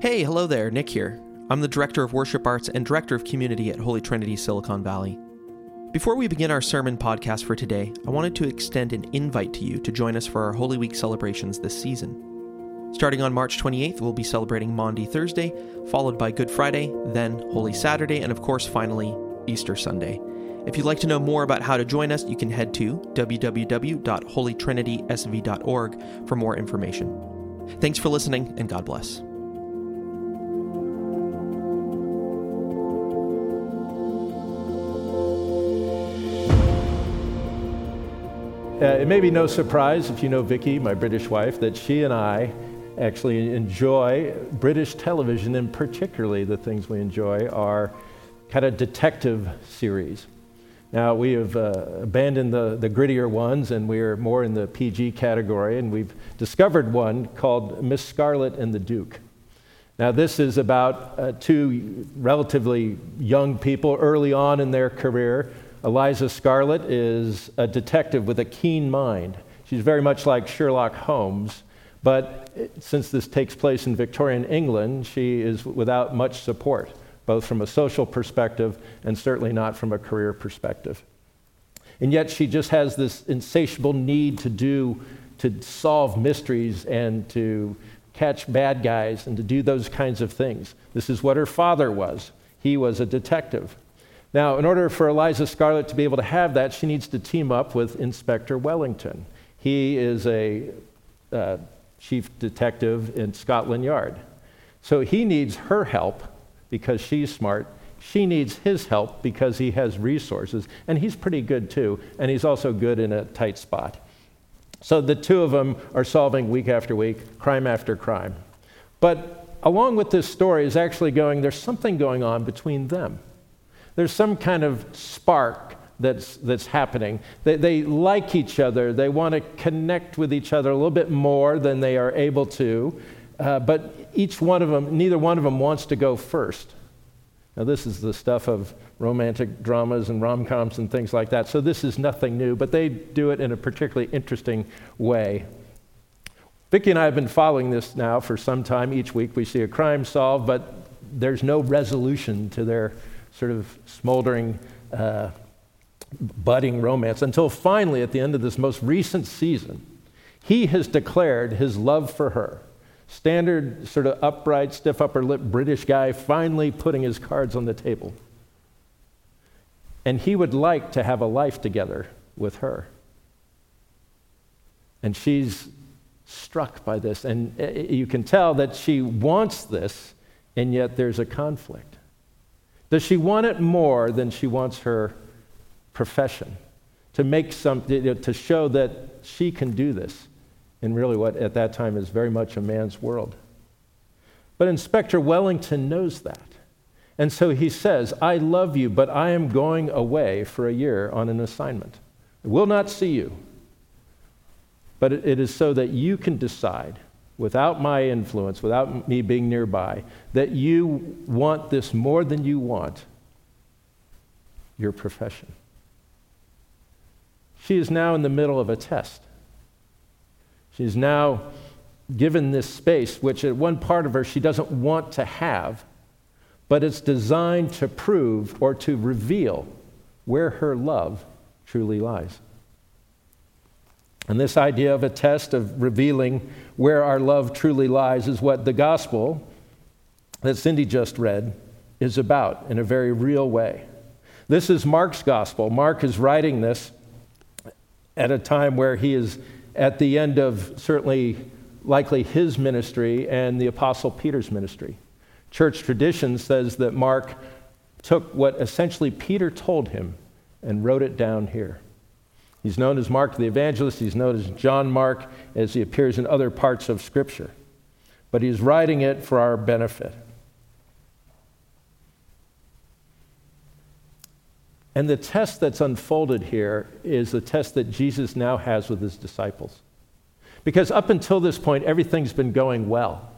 Hey, hello there, Nick here. I'm the Director of Worship Arts and Director of Community at Holy Trinity Silicon Valley. Before we begin our sermon podcast for today, I wanted to extend an invite to you to join us for our Holy Week celebrations this season. Starting on March 28th, we'll be celebrating Maundy Thursday, followed by Good Friday, then Holy Saturday, and of course, finally, Easter Sunday. If you'd like to know more about how to join us, you can head to www.holytrinitysv.org for more information. Thanks for listening, and God bless. Uh, it may be no surprise if you know Vicky, my British wife, that she and I actually enjoy British television, and particularly the things we enjoy are kind of detective series. Now, we have uh, abandoned the, the grittier ones and we're more in the PG category, and we've discovered one called Miss Scarlet and the Duke. Now, this is about uh, two relatively young people early on in their career Eliza Scarlet is a detective with a keen mind. She's very much like Sherlock Holmes, but since this takes place in Victorian England, she is without much support, both from a social perspective and certainly not from a career perspective. And yet she just has this insatiable need to do, to solve mysteries and to catch bad guys and to do those kinds of things. This is what her father was. He was a detective. Now, in order for Eliza Scarlet to be able to have that, she needs to team up with Inspector Wellington. He is a uh, chief detective in Scotland Yard. So he needs her help because she's smart. She needs his help because he has resources, and he's pretty good too, and he's also good in a tight spot. So the two of them are solving week after week, crime after crime. But along with this story is actually going, there's something going on between them. There's some kind of spark that's, that's happening. They, they like each other. They want to connect with each other a little bit more than they are able to. Uh, but each one of them, neither one of them wants to go first. Now, this is the stuff of romantic dramas and rom coms and things like that. So, this is nothing new, but they do it in a particularly interesting way. Vicki and I have been following this now for some time. Each week we see a crime solved, but there's no resolution to their sort of smoldering, uh, budding romance until finally, at the end of this most recent season, he has declared his love for her. Standard, sort of upright, stiff upper lip British guy, finally putting his cards on the table. And he would like to have a life together with her. And she's struck by this. And uh, you can tell that she wants this, and yet there's a conflict. Does she want it more than she wants her profession? To make some, to show that she can do this in really what at that time is very much a man's world. But Inspector Wellington knows that. And so he says, I love you, but I am going away for a year on an assignment. I will not see you. But it is so that you can decide without my influence, without me being nearby, that you want this more than you want your profession. She is now in the middle of a test. She's now given this space, which at one part of her she doesn't want to have, but it's designed to prove or to reveal where her love truly lies. And this idea of a test of revealing where our love truly lies is what the gospel that Cindy just read is about in a very real way. This is Mark's gospel. Mark is writing this at a time where he is at the end of certainly likely his ministry and the apostle Peter's ministry. Church tradition says that Mark took what essentially Peter told him and wrote it down here. He's known as Mark the Evangelist. He's known as John Mark as he appears in other parts of Scripture. But he's writing it for our benefit. And the test that's unfolded here is the test that Jesus now has with his disciples. Because up until this point, everything's been going well.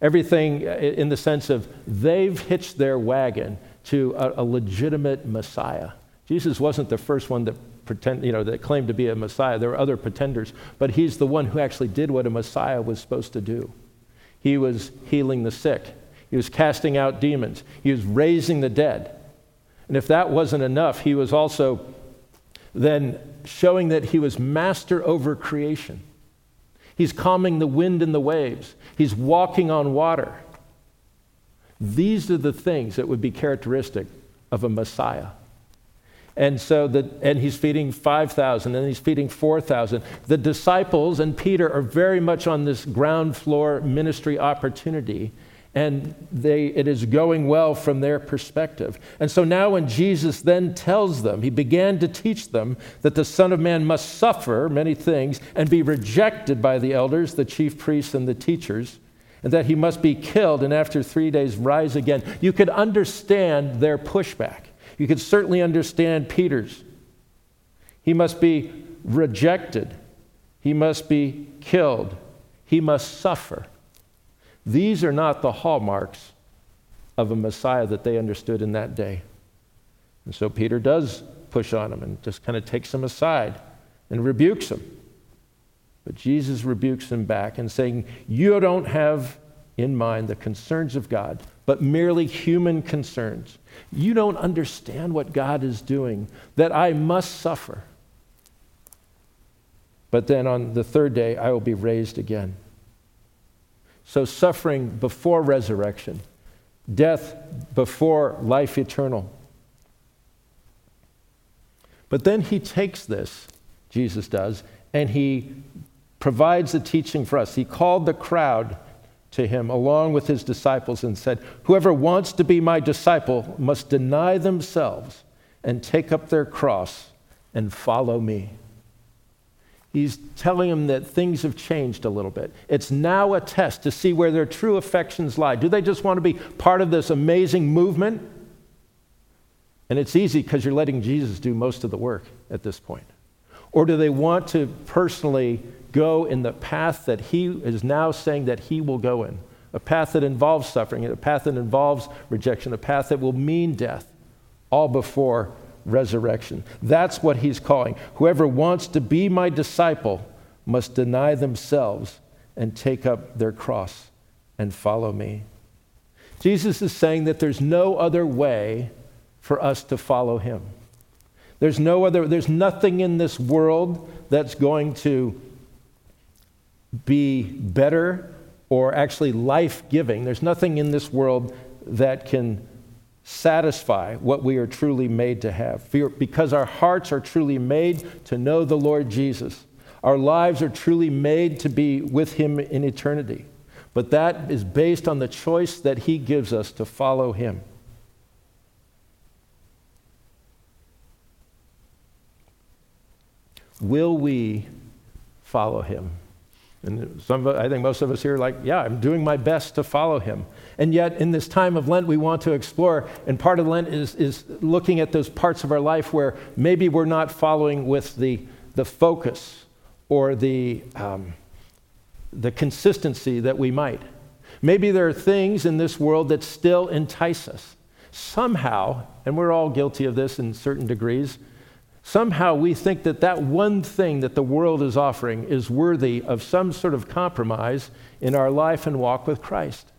Everything in the sense of they've hitched their wagon to a, a legitimate Messiah. Jesus wasn't the first one that pretend, you know, that claimed to be a Messiah. There were other pretenders, but he's the one who actually did what a Messiah was supposed to do. he was healing the sick, he was casting out demons, he was raising the dead. And if that wasn't enough, he was also then showing that he was master over creation. He's calming the wind and the waves. He's walking on water. These are the things that would be characteristic of a Messiah. And so the, and he's feeding 5,000 and he's feeding 4,000. The disciples and Peter are very much on this ground floor ministry opportunity and they, it is going well from their perspective. And so now, when Jesus then tells them, he began to teach them that the Son of Man must suffer many things and be rejected by the elders, the chief priests, and the teachers, and that he must be killed and after three days rise again. You could understand their pushback. You could certainly understand Peter's. He must be rejected, he must be killed, he must suffer. These are not the hallmarks of a Messiah that they understood in that day. And so Peter does push on him and just kind of takes him aside and rebukes him. But Jesus rebukes him back and saying, You don't have in mind the concerns of God, but merely human concerns. You don't understand what God is doing, that I must suffer. But then on the third day, I will be raised again. So, suffering before resurrection, death before life eternal. But then he takes this, Jesus does, and he provides a teaching for us. He called the crowd to him along with his disciples and said, Whoever wants to be my disciple must deny themselves and take up their cross and follow me he's telling them that things have changed a little bit. It's now a test to see where their true affections lie. Do they just want to be part of this amazing movement? And it's easy because you're letting Jesus do most of the work at this point. Or do they want to personally go in the path that he is now saying that he will go in? A path that involves suffering, a path that involves rejection, a path that will mean death, all before resurrection. That's what he's calling. Whoever wants to be my disciple must deny themselves and take up their cross and follow me. Jesus is saying that there's no other way for us to follow him. There's no other there's nothing in this world that's going to be better or actually life-giving. There's nothing in this world that can satisfy what we are truly made to have. Because our hearts are truly made to know the Lord Jesus. Our lives are truly made to be with Him in eternity. But that is based on the choice that He gives us to follow Him. Will we follow Him? And some, I think most of us here are like, yeah, I'm doing my best to follow him. And yet, in this time of Lent, we want to explore, and part of Lent is, is looking at those parts of our life where maybe we're not following with the, the focus or the, um, the consistency that we might. Maybe there are things in this world that still entice us. Somehow, and we're all guilty of this in certain degrees, Somehow we think that that one thing that the world is offering is worthy of some sort of compromise in our life and walk with Christ.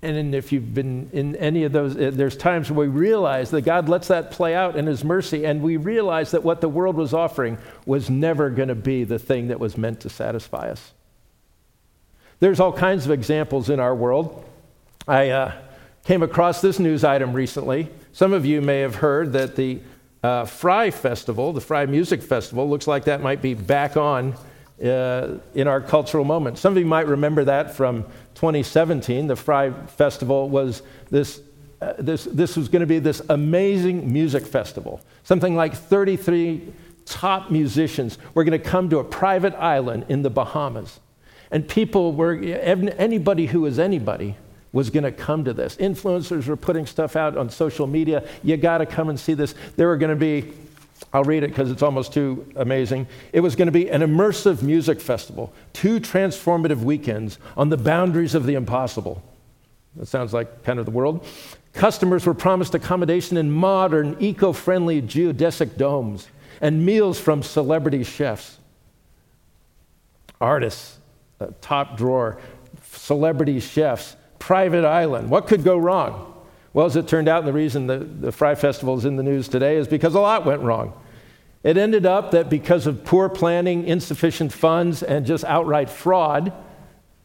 And if you've been in any of those, eh, there's times where we realize that God lets that play out in His mercy, and we realize that what the world was offering was never going to be the thing that was meant to satisfy us. There's all kinds of examples in our world. I, uh, came across this news item recently. Some of you may have heard that the uh, Fyre Festival, the Fyre Music Festival, looks like that might be back on uh, in our cultural moment. Some of you might remember that from 2017. The Fyre Festival was this. Uh, this, this was going to be this amazing music festival. Something like 33 top musicians were going to come to a private island in the Bahamas. And people were, anybody who was anybody was going to come to this. Influencers were putting stuff out on social media. You got to come and see this. There were going to be, I'll read it because it's almost too amazing. It was going to be an immersive music festival, two transformative weekends on the boundaries of the impossible. That sounds like kind of the world. Customers were promised accommodation in modern, eco friendly geodesic domes and meals from celebrity chefs. artists, top drawer, celebrity chefs, private island. What could go wrong? Well, as it turned out, and the reason the, the Fyre Festival is in the news today is because a lot went wrong. It ended up that because of poor planning, insufficient funds, and just outright fraud,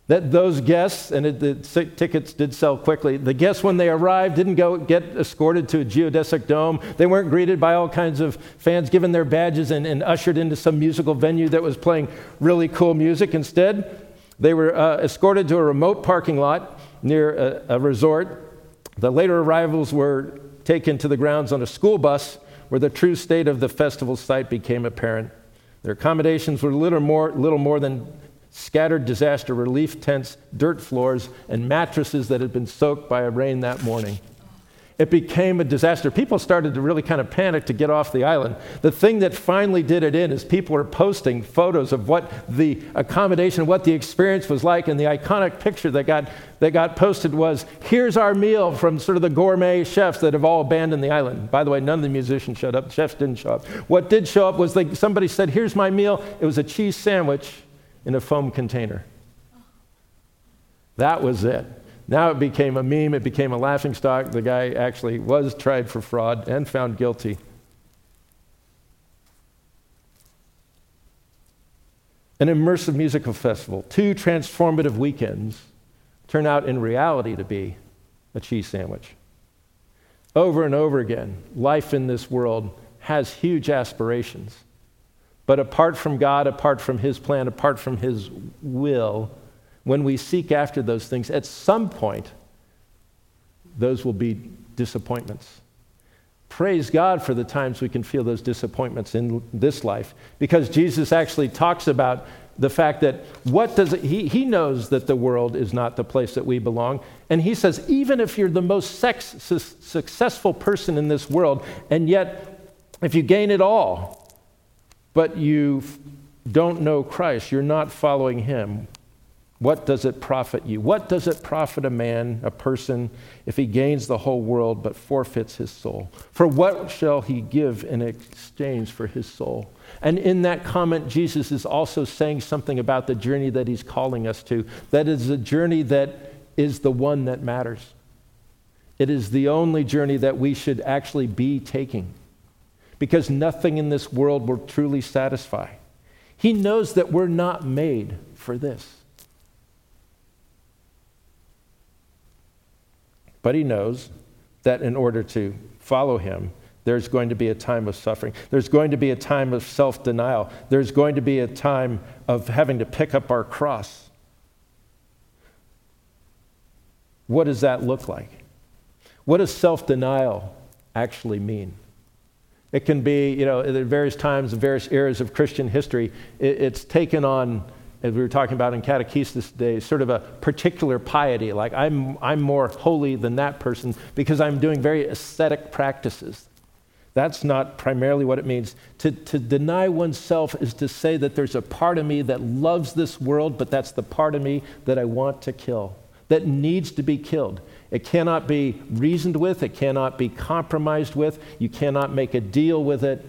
that those guests, and it, the tickets did sell quickly, the guests, when they arrived, didn't go get escorted to a geodesic dome. They weren't greeted by all kinds of fans, given their badges, and, and ushered into some musical venue that was playing really cool music. Instead, they were uh, escorted to a remote parking lot near a, a resort. The later arrivals were taken to the grounds on a school bus where the true state of the festival site became apparent. Their accommodations were little more, little more than scattered disaster relief tents, dirt floors, and mattresses that had been soaked by a rain that morning. It became a disaster. People started to really kind of panic to get off the island. The thing that finally did it in is people were posting photos of what the accommodation, what the experience was like, and the iconic picture that got, that got posted was here's our meal from sort of the gourmet chefs that have all abandoned the island. By the way, none of the musicians showed up, the chefs didn't show up. What did show up was they, somebody said, Here's my meal. It was a cheese sandwich in a foam container. That was it. Now it became a meme, it became a laughing stock. The guy actually was tried for fraud and found guilty. An immersive musical festival, two transformative weekends turn out in reality to be a cheese sandwich. Over and over again, life in this world has huge aspirations. But apart from God, apart from His plan, apart from His will, when we seek after those things, at some point, those will be disappointments. Praise God for the times we can feel those disappointments in this life because Jesus actually talks about the fact that what does it, he, he knows that the world is not the place that we belong. And he says, even if you're the most sex, su- successful person in this world, and yet if you gain it all, but you don't know Christ, you're not following him, what does it profit you? What does it profit a man, a person, if he gains the whole world but forfeits his soul? For what shall he give in exchange for his soul? And in that comment, Jesus is also saying something about the journey that he's calling us to. That is a journey that is the one that matters. It is the only journey that we should actually be taking because nothing in this world will truly satisfy. He knows that we're not made for this. But he knows that in order to follow him, there's going to be a time of suffering. There's going to be a time of self denial. There's going to be a time of having to pick up our cross. What does that look like? What does self denial actually mean? It can be, you know, at various times, various eras of Christian history, it's taken on, as we were talking about in catechesis today, sort of a particular piety. Like, I'm, I'm more holy than that person because I'm doing very ascetic practices. That's not primarily what it means. To, to deny oneself is to say that there's a part of me that loves this world, but that's the part of me that I want to kill, that needs to be killed. It cannot be reasoned with, it cannot be compromised with, you cannot make a deal with it.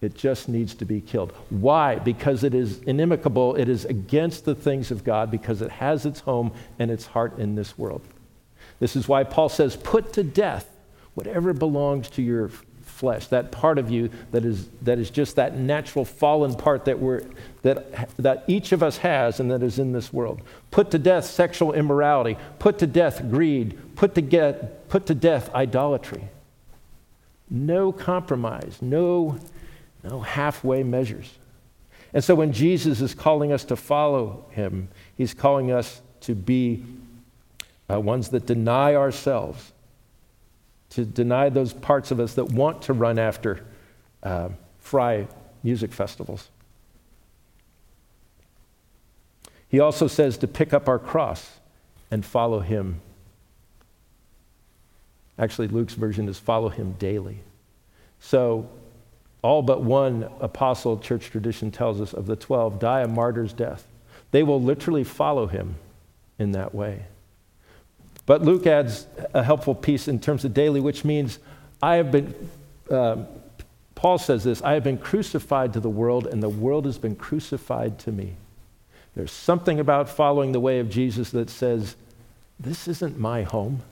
It just needs to be killed. Why? Because it is inimical, it is against the things of God, because it has its home and its heart in this world. This is why Paul says, Put to death whatever belongs to your flesh, that part of you that is, that is just that natural fallen part that, we're, that, that each of us has and that is in this world. Put to death sexual immorality, put to death greed, put to, get, put to death idolatry. No compromise, no, no halfway measures. And so when Jesus is calling us to follow him, he's calling us to be uh, ones that deny ourselves to deny those parts of us that want to run after uh, Fyre music festivals. He also says to pick up our cross and follow him. Actually, Luke's version is follow him daily. So, all but one apostle, church tradition tells us, of the 12 die a martyr's death. They will literally follow him in that way. But Luke adds a helpful piece in terms of daily, which means I have been, um, Paul says this I have been crucified to the world, and the world has been crucified to me. There's something about following the way of Jesus that says, This isn't my home.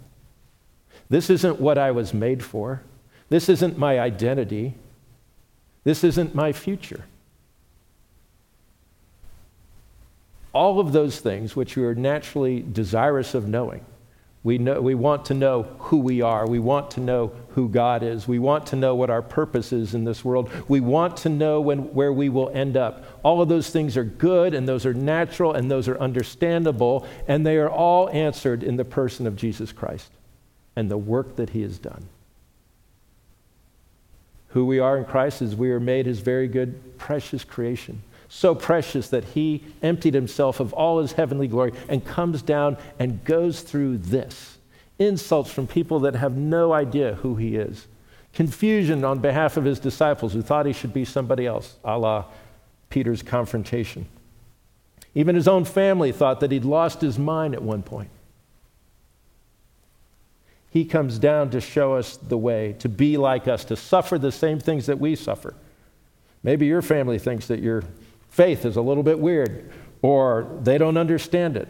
This isn't what I was made for. This isn't my identity. This isn't my future. All of those things which we are naturally desirous of knowing we, know, we want to know who we are. We want to know who God is. We want to know what our purpose is in this world. We want to know when, where we will end up. All of those things are good and those are natural and those are understandable, and they are all answered in the person of Jesus Christ and the work that he has done. Who we are in Christ is we are made his very good, precious creation so precious that he emptied himself of all his heavenly glory and comes down and goes through this insults from people that have no idea who he is, confusion on behalf of his disciples who thought he should be somebody else, a la Peter's confrontation. Even his own family thought that he'd lost his mind at one point. He comes down to show us the way, to be like us, to suffer the same things that we suffer. Maybe your family thinks that you're faith is a little bit weird, or they don't understand it,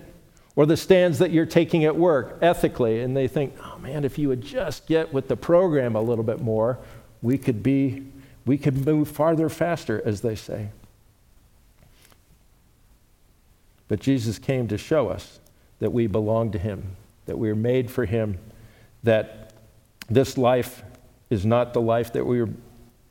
or the stands that you're taking at work ethically, and they think, oh man, if you would just get with the program a little bit more, we could be, we could move farther faster, as they say. But Jesus came to show us that we belong to Him, that we are made for Him, that this life is not the life that we are,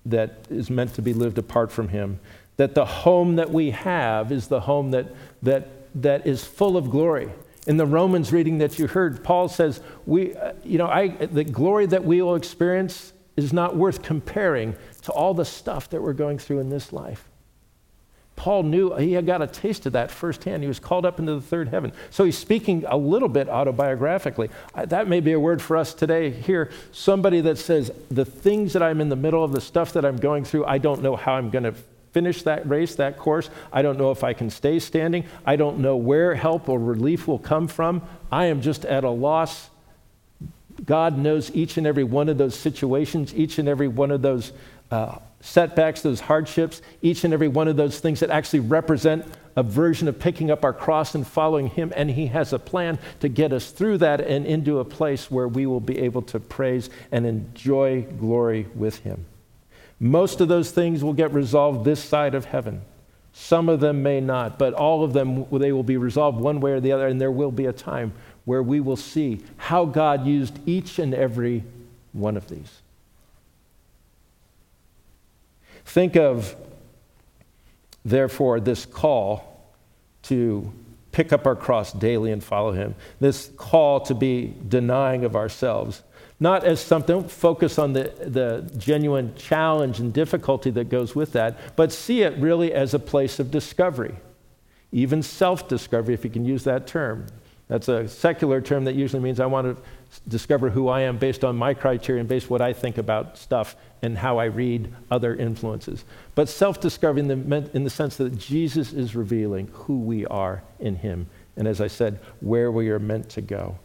that is meant to be lived apart from Him, that the home that we have is the home that, that, that is full of glory. In the Romans reading that you heard, Paul says, we, uh, you know, I, the glory that we will experience is not worth comparing to all the stuff that we're going through in this life. Paul knew he had got a taste of that firsthand. He was called up into the third heaven. So he's speaking a little bit autobiographically. That may be a word for us today here. Somebody that says, The things that I'm in the middle of, the stuff that I'm going through, I don't know how I'm going to finish that race, that course. I don't know if I can stay standing. I don't know where help or relief will come from. I am just at a loss. God knows each and every one of those situations, each and every one of those uh, setbacks, those hardships, each and every one of those things that actually represent a version of picking up our cross and following Him. And He has a plan to get us through that and into a place where we will be able to praise and enjoy glory with Him. Most of those things will get resolved this side of heaven. Some of them may not, but all of them, they will be resolved one way or the other, and there will be a time where we will see how God used each and every one of these. Think of, therefore, this call to pick up our cross daily and follow Him, this call to be denying of ourselves. Not as something, don't focus on the, the genuine challenge and difficulty that goes with that, but see it really as a place of discovery, even self discovery, if you can use that term. That's a secular term that usually means I want to discover who I am based on my criteria and based what I think about stuff and how I read other influences. But self discovery in the, in the sense that Jesus is revealing who we are in Him. And as I said, where we are meant to go.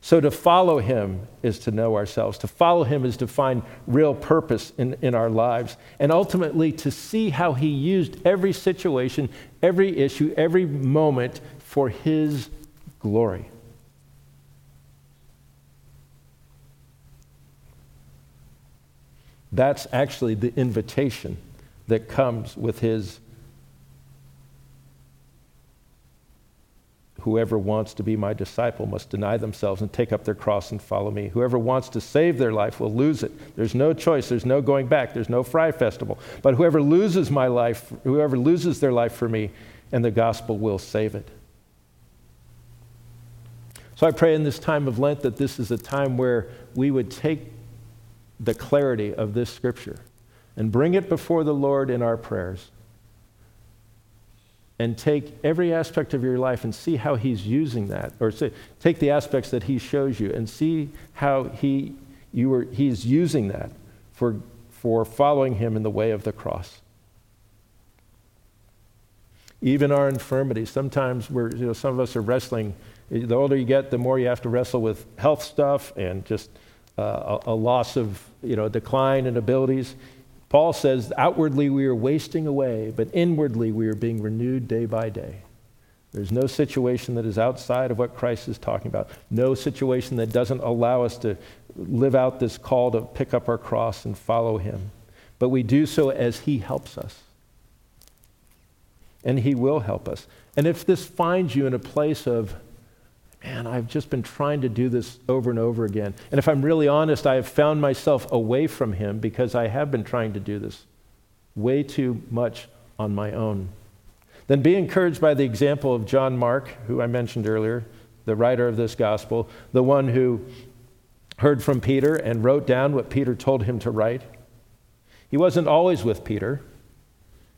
So to follow him is to know ourselves. To follow him is to find real purpose in, in our lives. And ultimately to see how he used every situation, every issue, every moment for his glory. That's actually the invitation that comes with his Whoever wants to be my disciple must deny themselves and take up their cross and follow me. Whoever wants to save their life will lose it. There's no choice. There's no going back. There's no Fyre festival. But whoever loses my life, whoever loses their life for me, and the gospel will save it. So I pray in this time of Lent that this is a time where we would take the clarity of this scripture and bring it before the Lord in our prayers and take every aspect of your life and see how he's using that or say, take the aspects that he shows you and see how he you were he's using that for for following him in the way of the cross. Even our infirmities sometimes we're you know some of us are wrestling. The older you get the more you have to wrestle with health stuff and just uh, a, a loss of you know decline in abilities Paul says, outwardly we are wasting away, but inwardly we are being renewed day by day. There's no situation that is outside of what Christ is talking about. No situation that doesn't allow us to live out this call to pick up our cross and follow Him. But we do so as He helps us. And He will help us. And if this finds you in a place of, man, I've just been trying to do this over and over again. And if I'm really honest, I have found myself away from Him because I have been trying to do this way too much on my own. Then be encouraged by the example of John Mark, who I mentioned earlier, the writer of this gospel, the one who heard from Peter and wrote down what Peter told him to write. He wasn't always with Peter.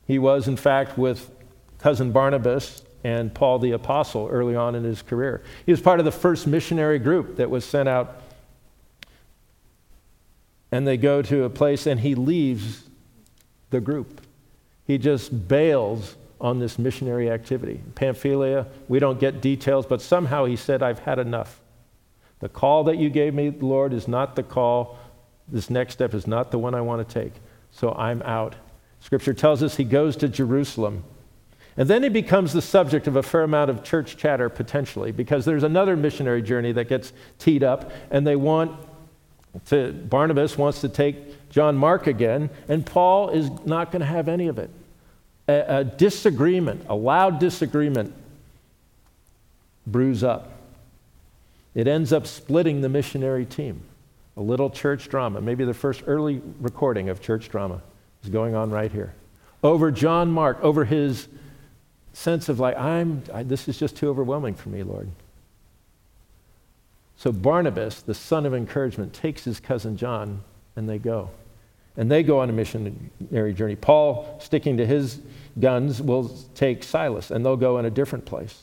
He was, in fact, with cousin Barnabas and Paul the Apostle early on in his career. He was part of the first missionary group that was sent out. And they go to a place and he leaves the group. He just bails on this missionary activity. Pamphylia, we don't get details, but somehow he said, I've had enough. The call that you gave me, Lord, is not the call. This next step is not the one I want to take. So I'm out. Scripture tells us he goes to Jerusalem. And then he becomes the subject of a fair amount of church chatter potentially, because there's another missionary journey that gets teed up, and they want to, Barnabas wants to take John Mark again, and Paul is not going to have any of it a, a disagreement, a loud disagreement, brews up. It ends up splitting the missionary team. A little church drama, maybe the first early recording of church drama is going on right here. Over John Mark, over his sense of like, I'm, I, this is just too overwhelming for me, Lord. So Barnabas, the son of encouragement, takes his cousin John and they go. And they go on a missionary journey. Paul, sticking to his guns, will take Silas and they'll go in a different place.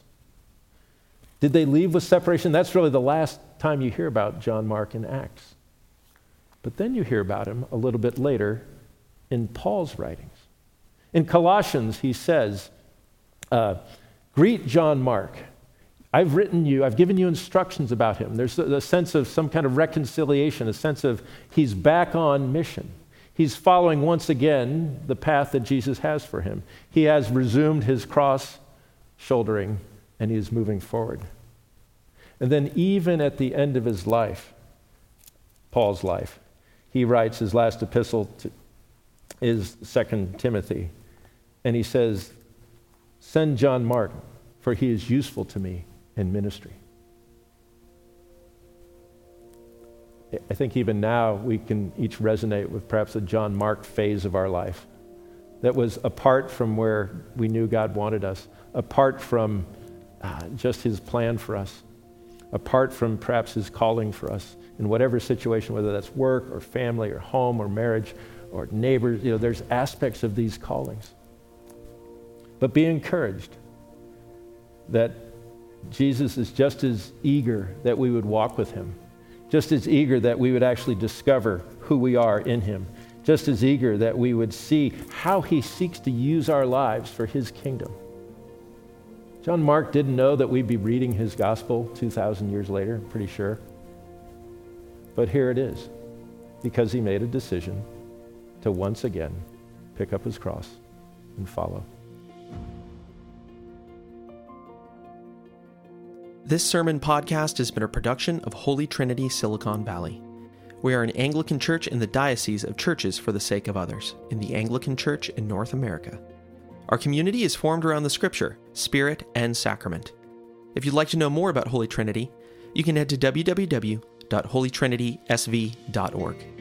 Did they leave with separation? That's really the last time you hear about John Mark in Acts. But then you hear about him a little bit later in Paul's writings. In Colossians, he says, uh, Greet John Mark. I've written you, I've given you instructions about him. There's a, a sense of some kind of reconciliation, a sense of he's back on mission he's following once again the path that Jesus has for him. He has resumed his cross shouldering and he is moving forward. And then, even at the end of his life, Paul's life, he writes his last epistle to, is Second Timothy, and he says, Send John Mark, for he is useful to me in ministry. I think even now we can each resonate with perhaps a John Mark phase of our life that was apart from where we knew God wanted us, apart from uh, just his plan for us, apart from perhaps his calling for us in whatever situation, whether that's work or family or home or marriage or neighbors. You know, there's aspects of these callings. But be encouraged that Jesus is just as eager that we would walk with him just as eager that we would actually discover who we are in Him, just as eager that we would see how He seeks to use our lives for His kingdom. John Mark didn't know that we'd be reading his gospel 2,000 years later, I'm pretty sure. But here it is, because he made a decision to once again pick up his cross and follow. This sermon podcast has been a production of Holy Trinity Silicon Valley. We are an Anglican church in the Diocese of Churches for the Sake of Others, in the Anglican Church in North America. Our community is formed around the Scripture, Spirit, and Sacrament. If you'd like to know more about Holy Trinity, you can head to www.holytrinitysv.org.